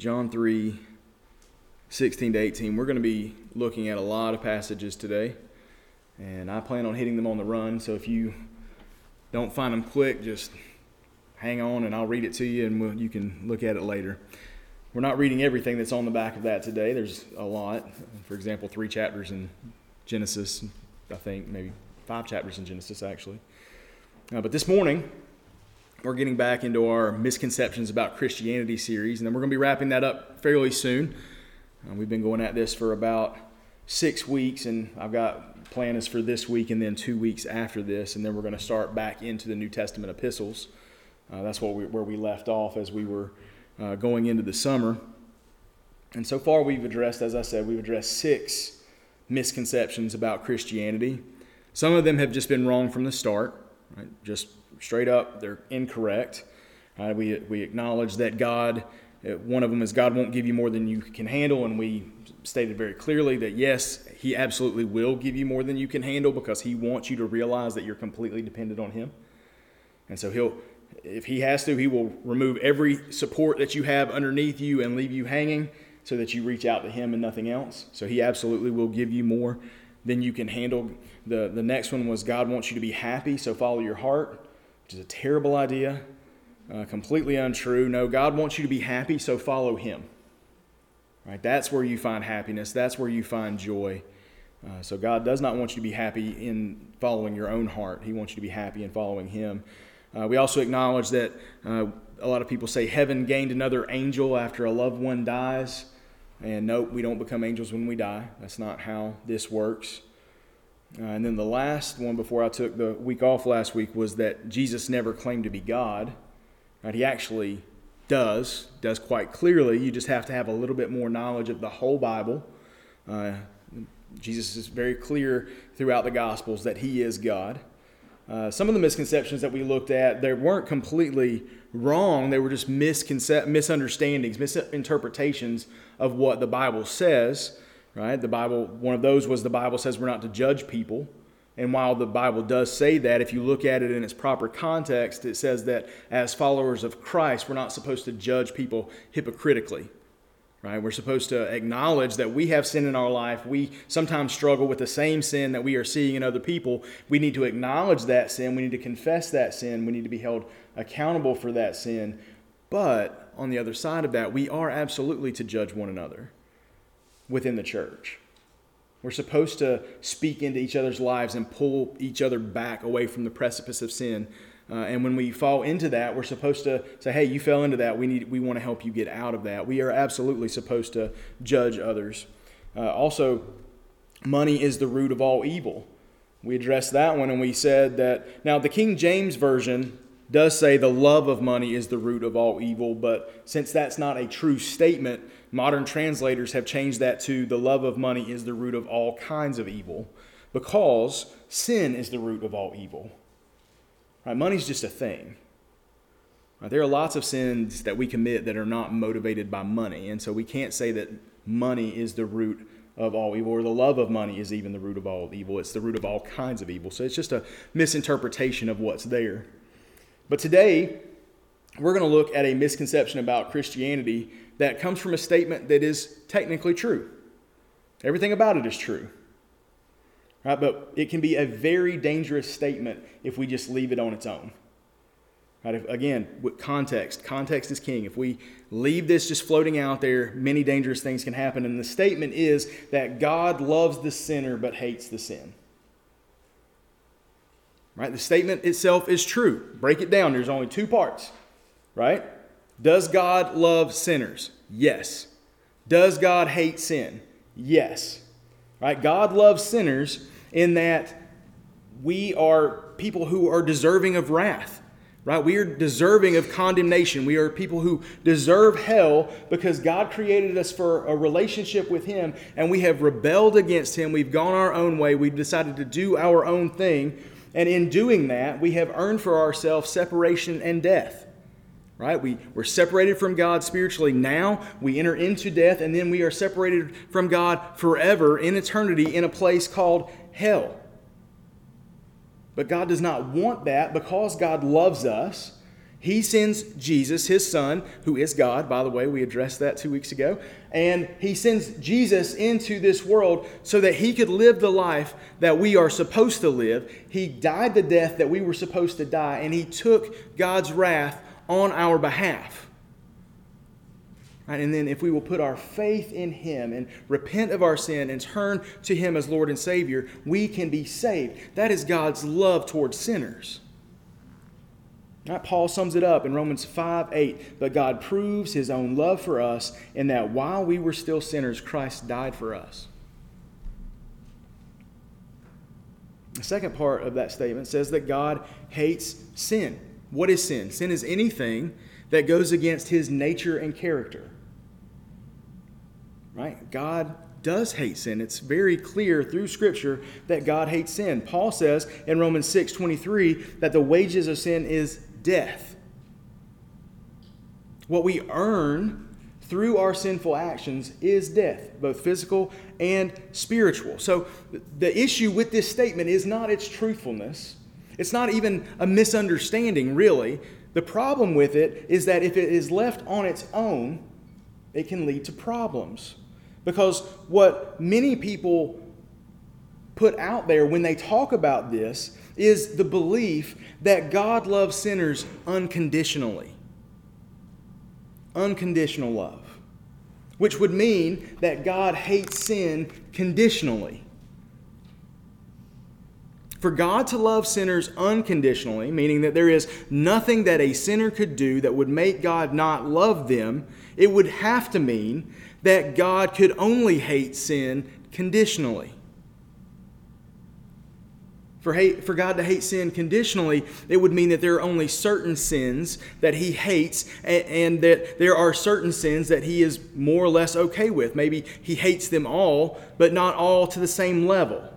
John 3 16 to 18. We're going to be looking at a lot of passages today, and I plan on hitting them on the run. So if you don't find them quick, just hang on and I'll read it to you and we'll, you can look at it later. We're not reading everything that's on the back of that today. There's a lot. For example, three chapters in Genesis, I think, maybe five chapters in Genesis, actually. Uh, but this morning, we're getting back into our misconceptions about Christianity series, and then we're going to be wrapping that up fairly soon. Uh, we've been going at this for about six weeks, and I've got plans for this week and then two weeks after this, and then we're going to start back into the New Testament epistles. Uh, that's what we, where we left off as we were uh, going into the summer. And so far, we've addressed, as I said, we've addressed six misconceptions about Christianity. Some of them have just been wrong from the start, right? just straight up, they're incorrect. Uh, we, we acknowledge that God, uh, one of them is God won't give you more than you can handle, and we stated very clearly that yes, He absolutely will give you more than you can handle because He wants you to realize that you're completely dependent on Him. And so He'll, if He has to, He will remove every support that you have underneath you and leave you hanging so that you reach out to Him and nothing else. So He absolutely will give you more than you can handle. The, the next one was God wants you to be happy, so follow your heart, which is a terrible idea, uh, completely untrue. No, God wants you to be happy, so follow Him. Right? That's where you find happiness, that's where you find joy. Uh, so God does not want you to be happy in following your own heart. He wants you to be happy in following Him. Uh, we also acknowledge that uh, a lot of people say heaven gained another angel after a loved one dies. And nope, we don't become angels when we die. That's not how this works. Uh, and then the last one before I took the week off last week was that Jesus never claimed to be God. Right? He actually does, does quite clearly. You just have to have a little bit more knowledge of the whole Bible. Uh, Jesus is very clear throughout the Gospels that he is God. Uh, some of the misconceptions that we looked at, they weren't completely wrong. They were just misconce- misunderstandings, misinterpretations of what the Bible says, right? The Bible, one of those was the Bible says we're not to judge people. And while the Bible does say that, if you look at it in its proper context, it says that as followers of Christ, we're not supposed to judge people hypocritically. Right? We're supposed to acknowledge that we have sin in our life. We sometimes struggle with the same sin that we are seeing in other people. We need to acknowledge that sin. We need to confess that sin. We need to be held accountable for that sin. But on the other side of that, we are absolutely to judge one another within the church. We're supposed to speak into each other's lives and pull each other back away from the precipice of sin. Uh, and when we fall into that, we're supposed to say, "Hey, you fell into that. We need, we want to help you get out of that." We are absolutely supposed to judge others. Uh, also, money is the root of all evil. We addressed that one, and we said that now the King James version does say the love of money is the root of all evil, but since that's not a true statement, modern translators have changed that to the love of money is the root of all kinds of evil because sin is the root of all evil. Right? Money's just a thing. Right? There are lots of sins that we commit that are not motivated by money, and so we can't say that money is the root of all evil, or the love of money is even the root of all evil. It's the root of all kinds of evil. So it's just a misinterpretation of what's there. But today, we're going to look at a misconception about Christianity that comes from a statement that is technically true. Everything about it is true. Right? But it can be a very dangerous statement if we just leave it on its own. Right? If, again, with context, context is king. If we leave this just floating out there, many dangerous things can happen. And the statement is that God loves the sinner but hates the sin. Right? The statement itself is true. Break it down. There's only two parts. Right? Does God love sinners? Yes. Does God hate sin? Yes. Right? God loves sinners in that we are people who are deserving of wrath. Right? We are deserving of condemnation. We are people who deserve hell because God created us for a relationship with Him and we have rebelled against Him. We've gone our own way. We've decided to do our own thing. And in doing that, we have earned for ourselves separation and death. Right? We, we're separated from God spiritually now. We enter into death, and then we are separated from God forever in eternity in a place called hell. But God does not want that because God loves us. He sends Jesus, his son, who is God, by the way, we addressed that two weeks ago. And he sends Jesus into this world so that he could live the life that we are supposed to live. He died the death that we were supposed to die, and he took God's wrath on our behalf. Right? And then, if we will put our faith in Him and repent of our sin and turn to Him as Lord and Savior, we can be saved. That is God's love towards sinners. Right? Paul sums it up in Romans 5 8. But God proves His own love for us in that while we were still sinners, Christ died for us. The second part of that statement says that God hates sin. What is sin? Sin is anything that goes against his nature and character. Right? God does hate sin. It's very clear through Scripture that God hates sin. Paul says in Romans 6 23 that the wages of sin is death. What we earn through our sinful actions is death, both physical and spiritual. So the issue with this statement is not its truthfulness. It's not even a misunderstanding, really. The problem with it is that if it is left on its own, it can lead to problems. Because what many people put out there when they talk about this is the belief that God loves sinners unconditionally. Unconditional love. Which would mean that God hates sin conditionally. For God to love sinners unconditionally, meaning that there is nothing that a sinner could do that would make God not love them, it would have to mean that God could only hate sin conditionally. For, hate, for God to hate sin conditionally, it would mean that there are only certain sins that He hates, and, and, that there are certain sins that He is more or less okay with. Maybe He hates them all, but not all to the same level.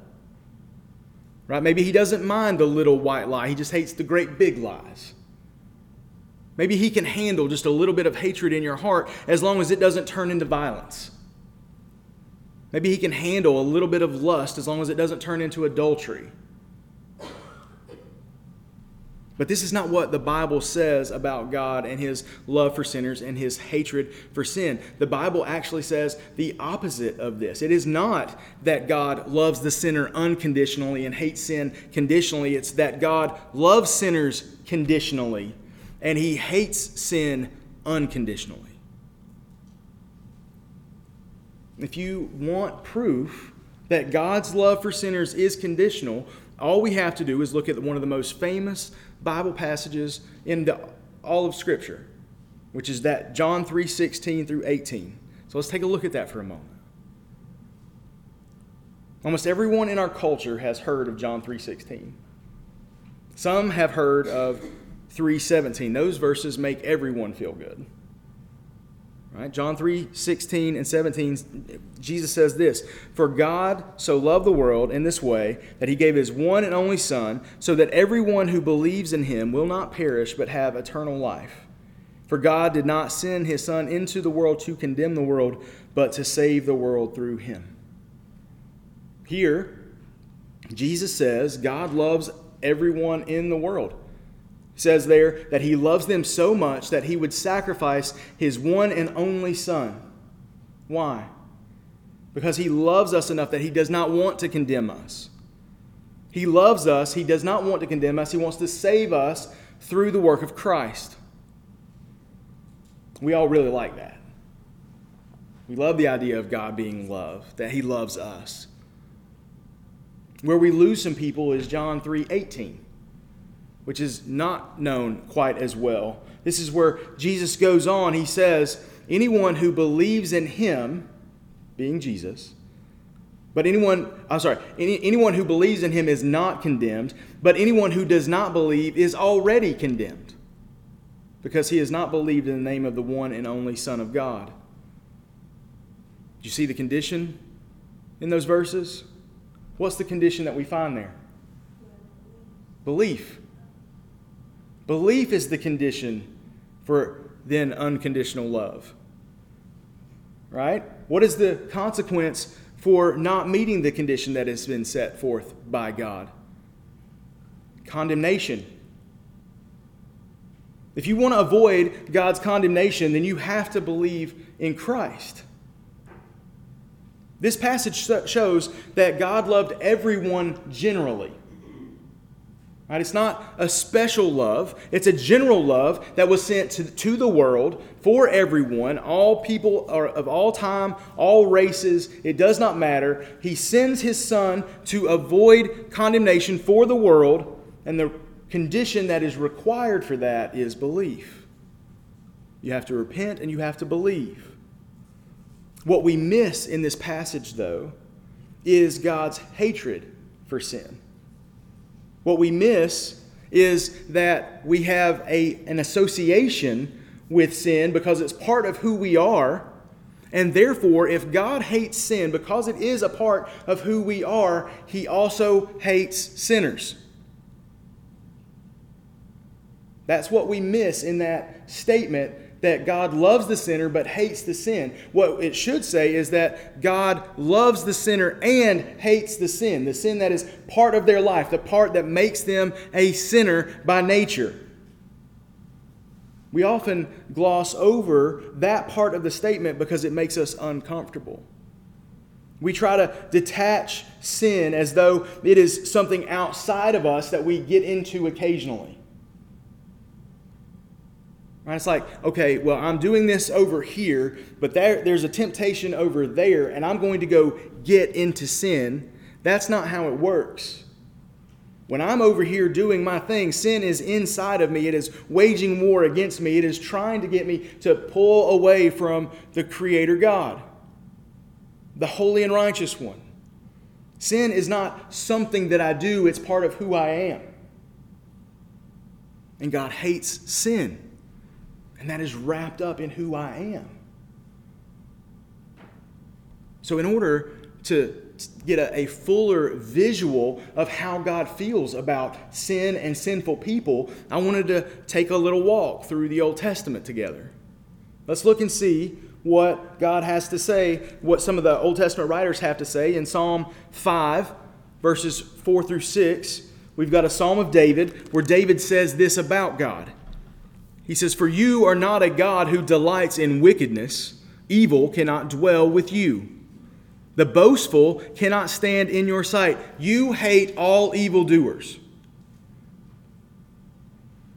Right? Maybe He doesn't mind the little white lie, He just hates the great big lies. Maybe He can handle just a little bit of hatred in your heart as long as it doesn't turn into violence. Maybe He can handle a little bit of lust as long as it doesn't turn into adultery. But this is not what the Bible says about God and his love for sinners and his hatred for sin. The Bible actually says the opposite of this. It is not that God loves the sinner unconditionally and hates sin conditionally, it's that God loves sinners conditionally and he hates sin unconditionally. If you want proof that God's love for sinners is conditional, all we have to do is look at one of the most famous Bible passages in the, all of Scripture, which is that John 3 16 through 18. So let's take a look at that for a moment. Almost everyone in our culture has heard of John 3:16. Some have heard of 3:17. Those verses make everyone feel good. Right? John 3 16 and 17, Jesus says this For God so loved the world in this way that he gave his one and only Son, so that everyone who believes in him will not perish but have eternal life. For God did not send his Son into the world to condemn the world, but to save the world through him. Here, Jesus says God loves everyone in the world says there that he loves them so much that he would sacrifice his one and only son. Why? Because he loves us enough that he does not want to condemn us. He loves us, he does not want to condemn us, he wants to save us through the work of Christ. We all really like that. We love the idea of God being love, that he loves us. Where we lose some people is John 3 18 which is not known quite as well. This is where Jesus goes on. He says, Anyone who believes in him, being Jesus, but anyone, I'm sorry, any, anyone who believes in him is not condemned, but anyone who does not believe is already condemned because he has not believed in the name of the one and only Son of God. Do you see the condition in those verses? What's the condition that we find there? Belief. Belief is the condition for then unconditional love. Right? What is the consequence for not meeting the condition that has been set forth by God? Condemnation. If you want to avoid God's condemnation, then you have to believe in Christ. This passage shows that God loved everyone generally. Right? It's not a special love, it's a general love that was sent to, to the world for everyone, all people are of all time, all races. It does not matter. He sends his son to avoid condemnation for the world, and the condition that is required for that is belief. You have to repent and you have to believe. What we miss in this passage, though, is God's hatred for sin. What we miss is that we have a, an association with sin because it's part of who we are. And therefore, if God hates sin because it is a part of who we are, he also hates sinners. That's what we miss in that statement that God loves the sinner but hates the sin. What it should say is that God loves the sinner and hates the sin, the sin that is part of their life, the part that makes them a sinner by nature. We often gloss over that part of the statement because it makes us uncomfortable. We try to detach sin as though it is something outside of us that we get into occasionally. Right? It's like, okay, well, I'm doing this over here, but there, there's a temptation over there, and I'm going to go get into sin. That's not how it works. When I'm over here doing my thing, sin is inside of me. It is waging war against me. It is trying to get me to pull away from the Creator God, the holy and righteous one. Sin is not something that I do, it's part of who I am. And God hates sin. And that is wrapped up in who I am. So, in order to get a, a, fuller visual of how God feels about sin and sinful people, I wanted to take a little walk through the Old Testament together. Let's look and see what God has to say, what some of the Old Testament writers have to say. In Psalm 5, verses 4 through 6, we've got a Psalm of David where David says this about God. He says, For you are not a God who delights in wickedness, evil cannot dwell with you. The boastful cannot stand in your sight. You hate all evildoers.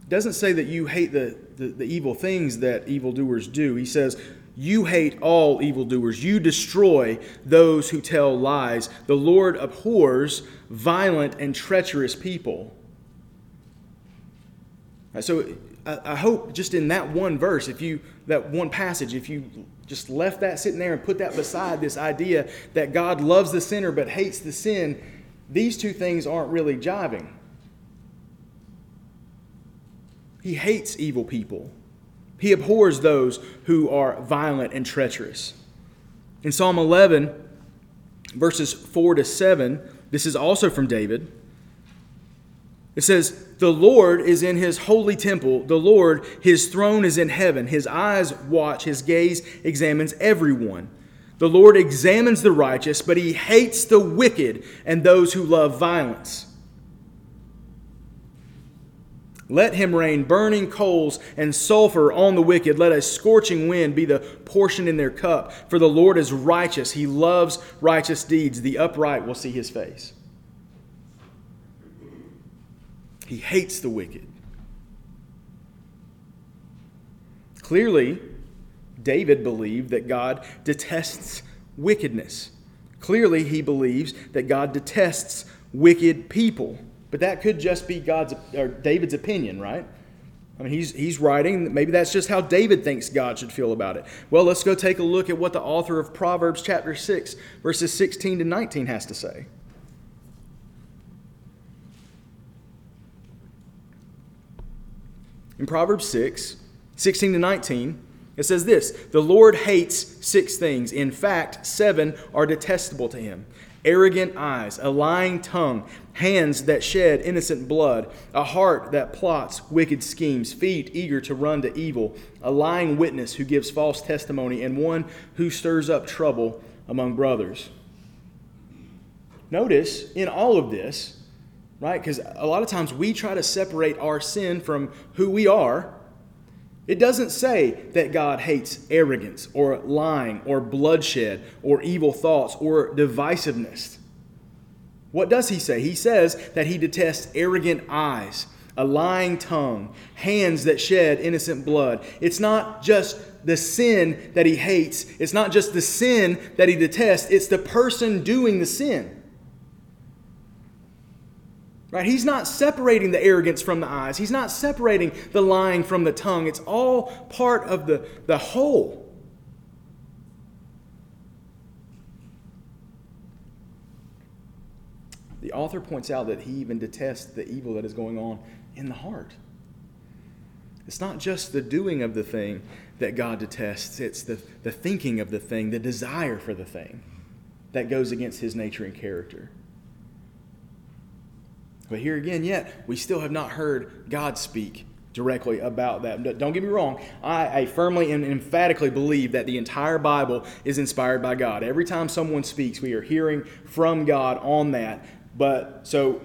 It doesn't say that you hate the, the, the evil things that evildoers do. He says, You hate all evildoers. You destroy those who tell lies. The Lord abhors violent and treacherous people. So I hope just in that one verse, if you, that one passage, if you just left that sitting there and put that beside this idea that God loves the sinner but hates the sin, these two things aren't really jiving. He hates evil people. He abhors those who are violent and treacherous. In Psalm 11, verses 4 to 7, this is also from David. It says, The Lord is in his holy temple. The Lord, his throne is in heaven. His eyes watch, his gaze examines everyone. The Lord examines the righteous, but he hates the wicked and those who love violence. Let him rain burning coals and sulfur on the wicked. Let a scorching wind be the portion in their cup. For the Lord is righteous. He loves righteous deeds. The upright will see his face. He hates the wicked. Clearly, David believed that God detests wickedness. Clearly, he believes that God detests wicked people. But that could just be God's or David's opinion, right? I mean, he's, he's writing, maybe that's just how David thinks God should feel about it. Well, let's go take a look at what the author of Proverbs chapter 6, verses 16 to 19 has to say. In Proverbs 6, 16 to 19, it says this The Lord hates six things. In fact, seven are detestable to him arrogant eyes, a lying tongue, hands that shed innocent blood, a heart that plots wicked schemes, feet eager to run to evil, a lying witness who gives false testimony, and one who stirs up trouble among brothers. Notice in all of this, right? Because a lot of times we try to separate our sin from who we are, It doesn't say that God hates arrogance or lying or bloodshed or evil thoughts or divisiveness. What does he say? He says that he detests arrogant eyes, a lying tongue, hands that shed innocent blood. It's not just the sin that he hates, it's not just the sin that he detests, it's the person doing the sin. Right? He's not separating the arrogance from the eyes. He's not separating the lying from the tongue. It's all part of the, the whole. The author points out that he even detests the evil that is going on in the heart. It's not just the doing of the thing that God detests, it's the, the thinking of the thing, the desire for the thing that goes against his nature and character. But here again, yet, we still have not heard God speak directly about that. Don't get me wrong, I, I, firmly and emphatically believe that the entire Bible is inspired by God. Every time someone speaks, we are hearing from God on that. But so,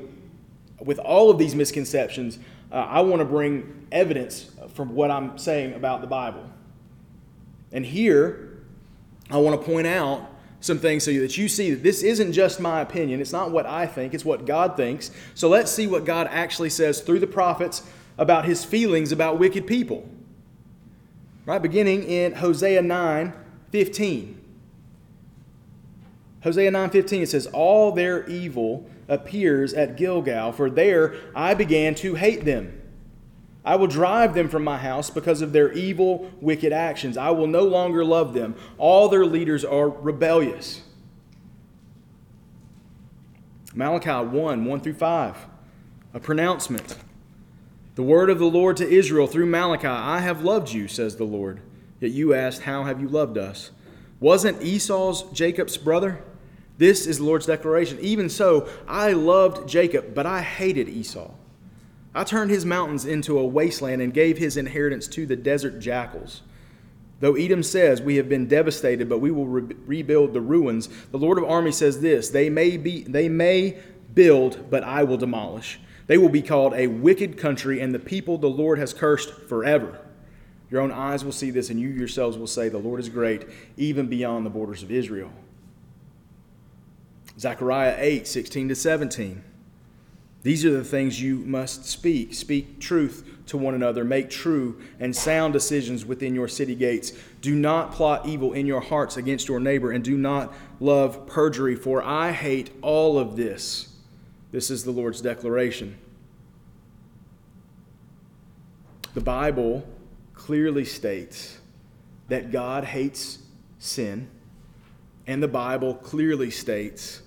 with all of these misconceptions, uh, I want to bring evidence from what I'm saying about the Bible. And here, I want to point out some things so that you see that this isn't just my opinion. It's not what I think, it's what God thinks. So let's see what God actually says through the prophets about his feelings about wicked people. Right, beginning in Hosea 9 15. Hosea 9:15 it says all their evil appears at Gilgal for there I began to hate them I will drive them from my house because of their evil, wicked actions. I will no longer love them. All their leaders are rebellious. Malachi 1 1 through 5, a pronouncement. The word of the Lord to Israel through Malachi I have loved you, says the Lord. Yet you asked, How have you loved us? Wasn't Esau's Jacob's brother? This is the Lord's declaration. Even so, I loved Jacob, but I hated Esau. I turned his mountains into a wasteland and gave his inheritance to the desert jackals. Though Edom says, We have been devastated, but we will re- rebuild the ruins, the Lord of armies says this they may, be, they may build, but I will demolish. They will be called a wicked country, and the people the Lord has cursed forever. Your own eyes will see this, and you yourselves will say, The Lord is great, even beyond the borders of Israel. Zechariah 8, 16 to 17. These are the things you must speak. Speak truth to one another. Make true and sound decisions within your city gates. Do not plot evil in your hearts against your neighbor, and do not love perjury, for I hate all of this. This is the Lord's declaration. The Bible clearly states that God hates sin, and the Bible clearly states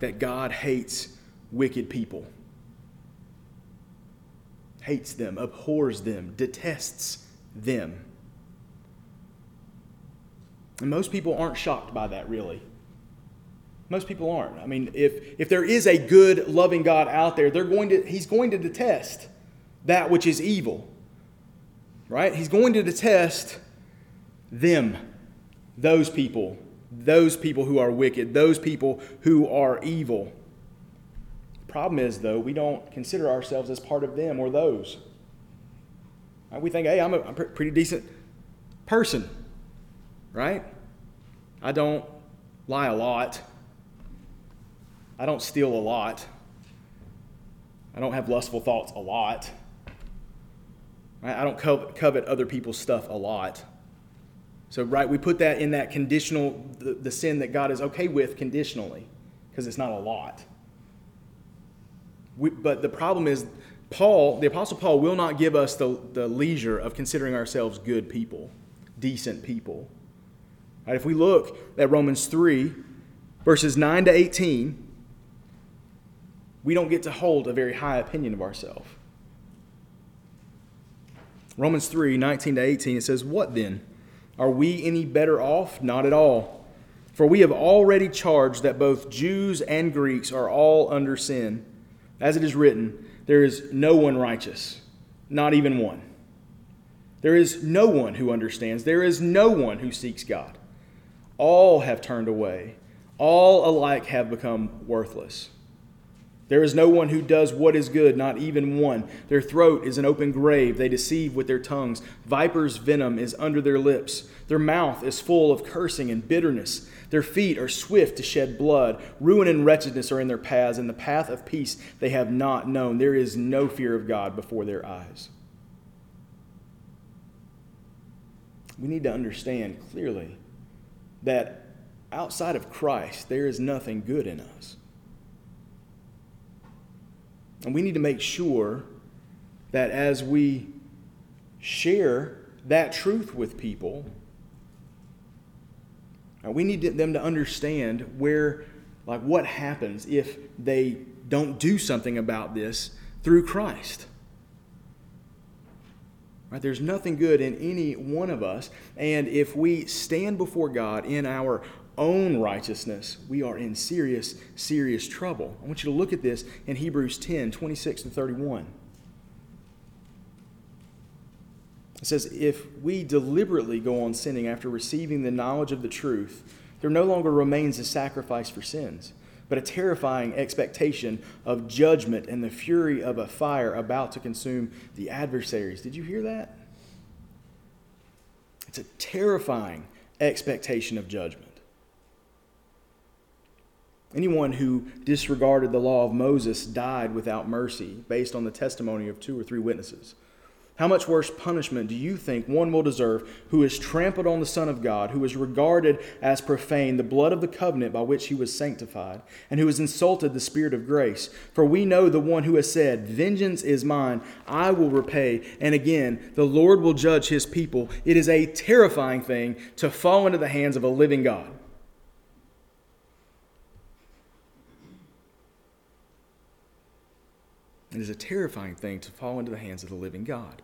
that God hates wicked people hates them, abhors them, detests them. And most people aren't shocked by that, really. Most people aren't. I mean, if, if there is a good, loving God out there, they're going to, he's going to detest that which is evil. Right? He's going to detest them, those people, those people who are wicked, those people who are evil. Problem is, though, we don't consider ourselves as part of them or those. Right? We think, hey, I'm a, I'm a pretty decent person, right? I don't lie a lot. I don't steal a lot. I don't have lustful thoughts a lot. Right? I don't covet other people's stuff a lot. So, right, we put that in that conditional, the, the sin that God is okay with conditionally, because it's not a lot. We, but the problem is, Paul, the Apostle Paul, will not give us the, the leisure of considering ourselves good people, decent people. Right, if we look at Romans 3, verses 9 to 18, we don't get to hold a very high opinion of ourselves. Romans 3, 19 to 18, it says, What then? Are we any better off? Not at all. For we have already charged that both Jews and Greeks are all under sin. As it is written, there is no one righteous, not even one. There is no one who understands. There is no one who seeks God. All have turned away. All alike have become worthless. There is no one who does what is good, not even one. Their throat is an open grave. They deceive with their tongues. Viper's venom is under their lips. Their mouth is full of cursing and bitterness. Their feet are swift to shed blood. Ruin and wretchedness are in their paths, and the path of peace they have not known. There is no fear of God before their eyes. We need to understand clearly that outside of Christ, there is nothing good in us. And we need to make sure that as we share that truth with people, uh, we need them to understand where, like, what happens if they don't do something about this through Christ. Right? There's nothing good in any one of us. And if we stand before God in our own righteousness, we are in serious, serious trouble. I want you to look at this in Hebrews 10 26 to 31. It says, If we deliberately go on sinning after receiving the knowledge of the truth, there no longer remains a sacrifice for sins, but a terrifying expectation of judgment and the fury of a fire about to consume the adversaries. Did you hear that? It's a terrifying expectation of judgment. Anyone who disregarded the law of Moses died without mercy based on the testimony of two or three witnesses. How much worse punishment do you think one will deserve who has trampled on the Son of God, who has regarded as profane the blood of the covenant by which he was sanctified, and who has insulted the Spirit of grace? For we know the one who has said, Vengeance is mine, I will repay. And again, the Lord will judge his people. It is a terrifying thing to fall into the hands of a living God. It is a terrifying thing to fall into the hands of the living God.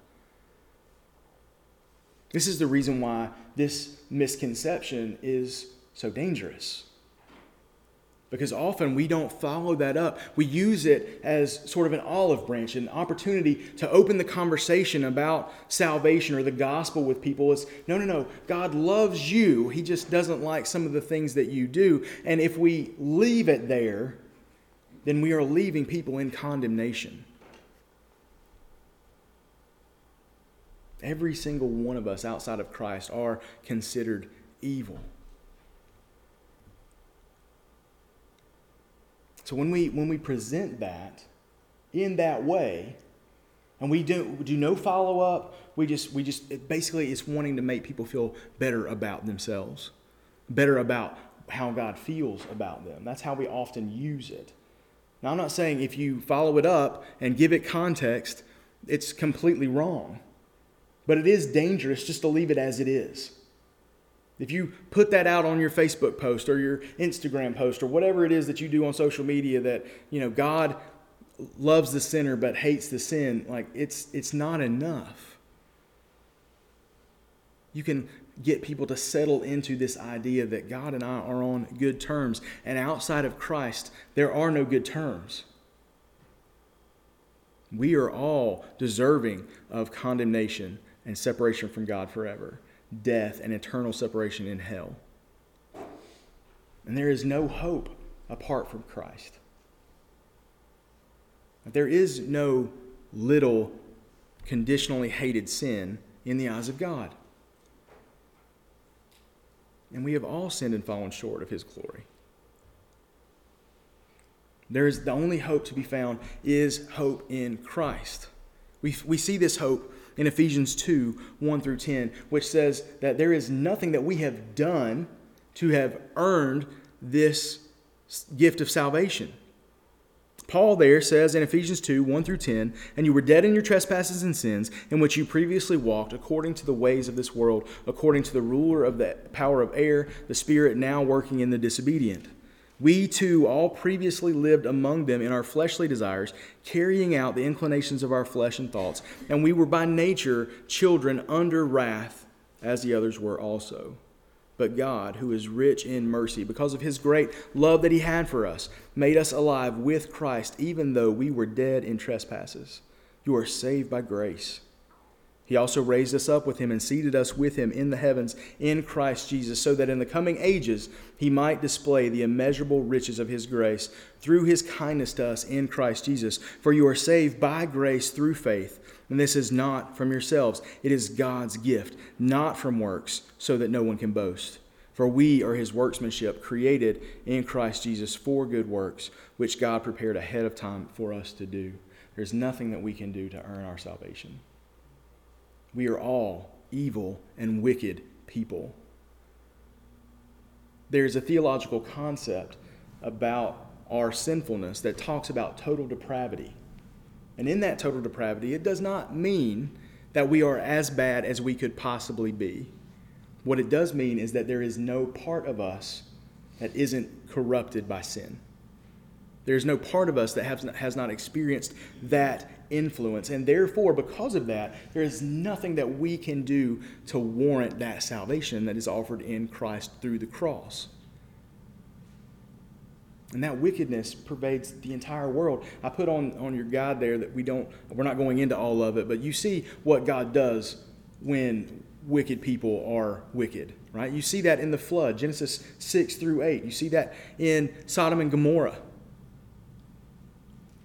This is the reason why this misconception is so dangerous. Because often we don't follow that up. We use it as sort of an olive branch, an opportunity to open the conversation about salvation or the gospel with people. It's no, no, no. God loves you. He just doesn't like some of the things that you do. And if we leave it there, then we are leaving people in condemnation. Every single one of us outside of Christ are considered evil. So when we when we present that in that way, and we do do no follow up, we just we just it basically it's wanting to make people feel better about themselves, better about how God feels about them. That's how we often use it. Now, I'm not saying if you follow it up and give it context, it's completely wrong. But it is dangerous just to leave it as it is. If you put that out on your Facebook post or your Instagram post or whatever it is that you do on social media that, you know, God loves the sinner but hates the sin, like it's it's not enough. You can get people to settle into this idea that God and I are on good terms. And outside of Christ, there are no good terms. We are all deserving of condemnation and separation from God forever, death and eternal separation in hell. And there is no hope apart from Christ. There is no little conditionally hated sin in the eyes of God and we have all sinned and fallen short of his glory. There is the only hope to be found is hope in Christ. We, we see this hope in Ephesians 2 1 through 10, which says that there is nothing that we have done to have earned this gift of salvation. Paul there says in Ephesians 2 1 through 10, and you were dead in your trespasses and sins, in which you previously walked according to the ways of this world, according to the ruler of the power of air, the spirit now working in the disobedient. We too all previously lived among them in our fleshly desires, carrying out the inclinations of our flesh and thoughts, and we were by nature children under wrath, as the others were also. But God, who is rich in mercy, because of his great love that he had for us, made us alive with Christ, even though we were dead in trespasses. You are saved by grace. He also raised us up with him and seated us with him in the heavens in Christ Jesus, so that in the coming ages he might display the immeasurable riches of his grace through his kindness to us in Christ Jesus. For you are saved by grace through faith, and this is not from yourselves, it is God's gift, not from works, so that no one can boast. For we are his workmanship, created in Christ Jesus for good works, which God prepared ahead of time for us to do. There's nothing that we can do to earn our salvation. We are all evil and wicked people. There's a theological concept about our sinfulness that talks about total depravity. And in that total depravity, it does not mean that we are as bad as we could possibly be. What it does mean is that there is no part of us that isn't corrupted by sin. There's no part of us that has not, has not experienced that influence. And therefore, because of that, there is nothing that we can do to warrant that salvation that is offered in Christ through the cross. And that wickedness pervades the entire world. I put on, on your guide there that we don't, we're not going into all of it, but you see what God does when wicked people are wicked, right? You see that in the flood, Genesis 6 through 8. You see that in Sodom and Gomorrah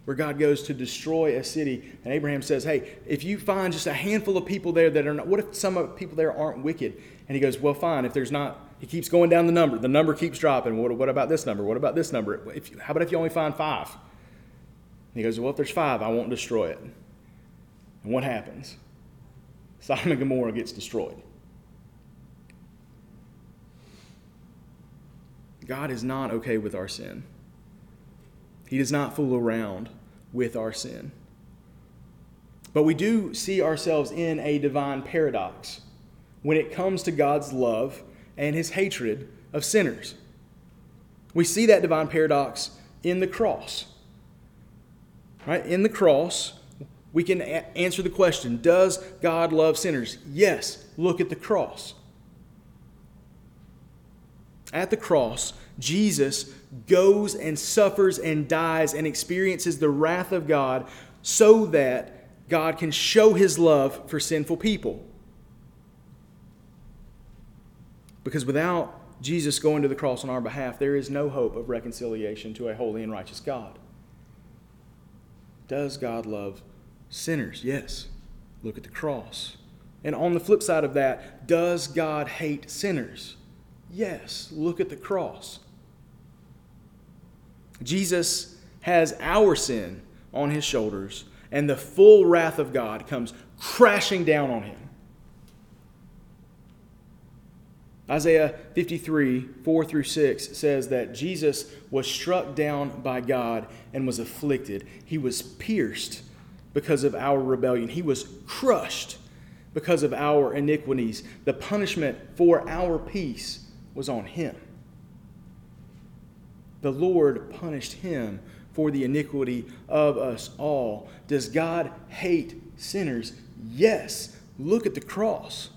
where God goes to destroy a city. And Abraham says, Hey, if you find just a handful of people there that are not, what if some people there aren't wicked? And he goes, Well, fine. If there's not, he keeps going down the number. The number keeps dropping. What, what about this number? What about this number? If, how about if you only find five? And he goes, Well, if there's five, I won't destroy it. And what happens? Sodom and Gomorrah gets destroyed. God is not okay with our sin. He does not fool around with our sin. But we do see ourselves in a divine paradox when it comes to God's love and his hatred of sinners. We see that divine paradox in the cross. Right? In the cross, we can a- answer the question Does God love sinners? Yes. Look at the cross. At the cross, Jesus goes and suffers and dies and experiences the wrath of God so that God can show his love for sinful people. Because without Jesus going to the cross on our behalf, there is no hope of reconciliation to a holy and righteous God. Does God love sinners? Yes. Look at the cross. And on the flip side of that, does God hate sinners? Yes. Look at the cross. Jesus has our sin on his shoulders, and the full wrath of God comes crashing down on him. Isaiah 53, 4 through 6 says that Jesus was struck down by God and was afflicted. He was pierced because of our rebellion, he was crushed because of our iniquities. The punishment for our peace was on him the Lord punished him for the iniquity of us all. Does God hate sinners? Yes. Look at the cross.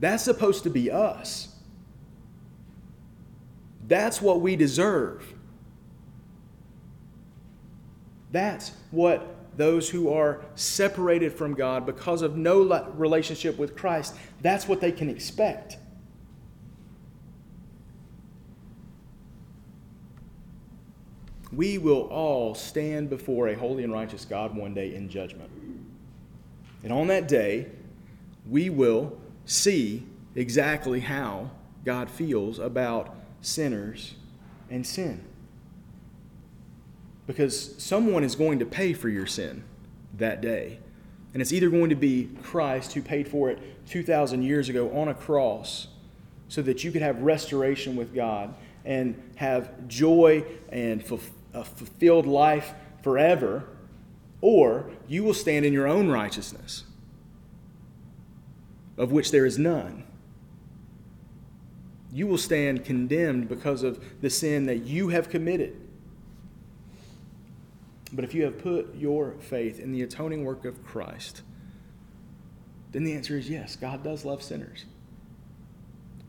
That's supposed to be us. That's what we deserve. That's what those who are separated from God because of no relationship with Christ, that's what they can expect. We will all stand before a holy and righteous God one day in judgment. And on that day, we will see exactly how God feels about sinners and sin. Because someone is going to pay for your sin that day. And it's either going to be Christ who paid for it 2,000 years ago on a cross so that you could have restoration with God and have joy and fulfillment a fulfilled life forever, or you will stand in your own righteousness, of which there is none. You will stand condemned because of the sin that you have committed. But if you have put your faith in the atoning work of Christ, then the answer is yes, God does love sinners.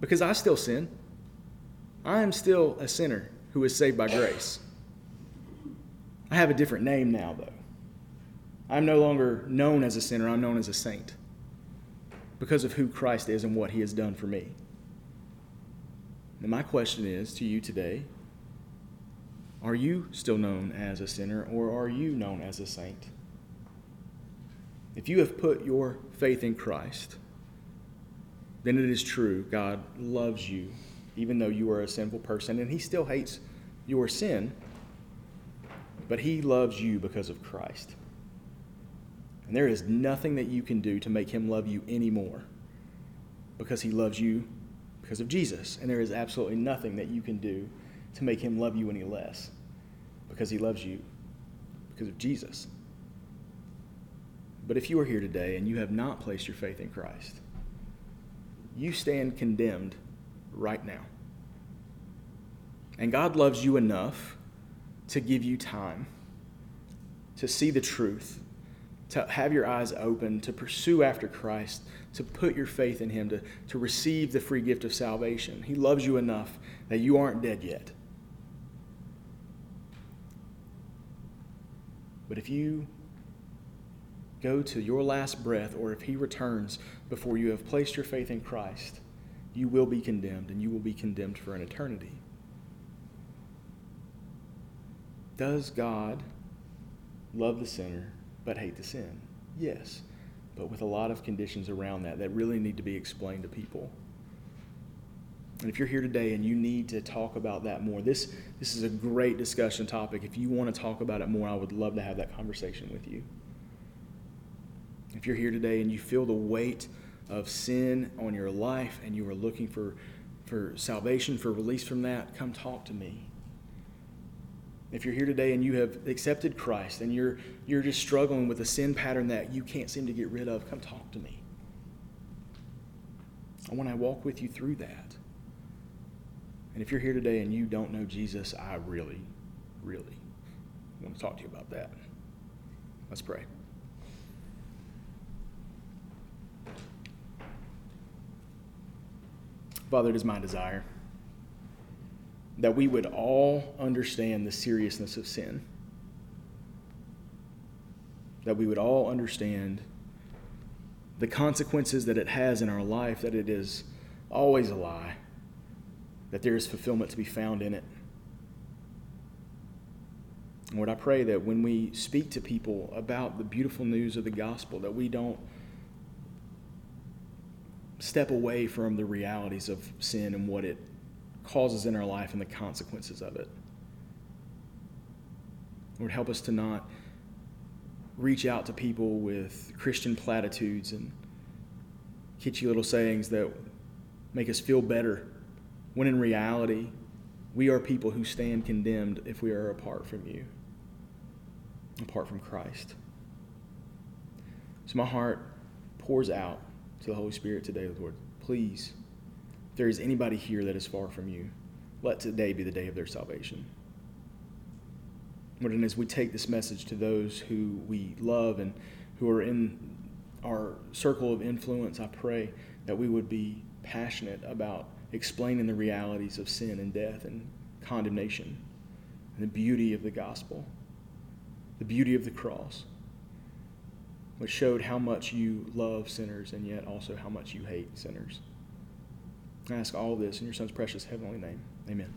Because I still sin. I am still a sinner who is saved by grace. I have a different name now, though. I'm no longer known as a sinner, I'm known as a saint because of who Christ is and what he has done for me. And my question is to you today are you still known as a sinner or are you known as a saint? If you have put your faith in Christ, then it is true God loves you, even though you are a sinful person, and He still hates your sin, but He loves you because of Christ. And there is nothing that you can do to make Him love you anymore because He loves you because of Jesus. And there is absolutely nothing that you can do to make Him love you any less because He loves you because of Jesus. But if you are here today and you have not placed your faith in Christ, you stand condemned right now. And God loves you enough to give you time to see the truth, to have your eyes open, to pursue after Christ, to put your faith in Him, to, to receive the free gift of salvation. He loves you enough that you aren't dead yet. But if you go to your last breath, or if he returns before you have placed your faith in Christ, you will be condemned, and you will be condemned for an eternity. Does God love the sinner but hate the sin? Yes, but with a lot of conditions around that that really need to be explained to people. And if you're here today and you need to talk about that more, this, this is a great discussion topic. If you want to talk about it more, I would love to have that conversation with you. If you're here today and you feel the weight of sin on your life and you are looking for, for salvation, for release from that, come talk to me. If you're here today and you have accepted Christ and you're, you're just struggling with a sin pattern that you can't seem to get rid of, come talk to me. I want to walk with you through that. And if you're here today and you don't know Jesus, I really, really want to talk to you about that. Let's pray. Father, it is my desire that we would all understand the seriousness of sin, that we would all understand the consequences that it has in our life, that it is always a lie, that there is fulfillment to be found in it. Lord, I pray that when we speak to people about the beautiful news of the gospel, that we don't step away from the realities of sin and what it causes in our life and the consequences of it. Lord, help us to not reach out to people with Christian platitudes and kitschy little sayings that make us feel better, when in reality, we are people who stand condemned if we are apart from you, apart from Christ. So my heart pours out to the Holy Spirit today, Lord. Please, there is anybody here that is far from you, let today be the day of their salvation. Lord, and as we take this message to those who we love and who are in our circle of influence, I pray that we would be passionate about explaining the realities of sin and death and condemnation and the beauty of the gospel, the beauty of the cross which showed how much you love sinners and yet also how much you hate sinners. I ask all this in your Son's precious heavenly name. Amen.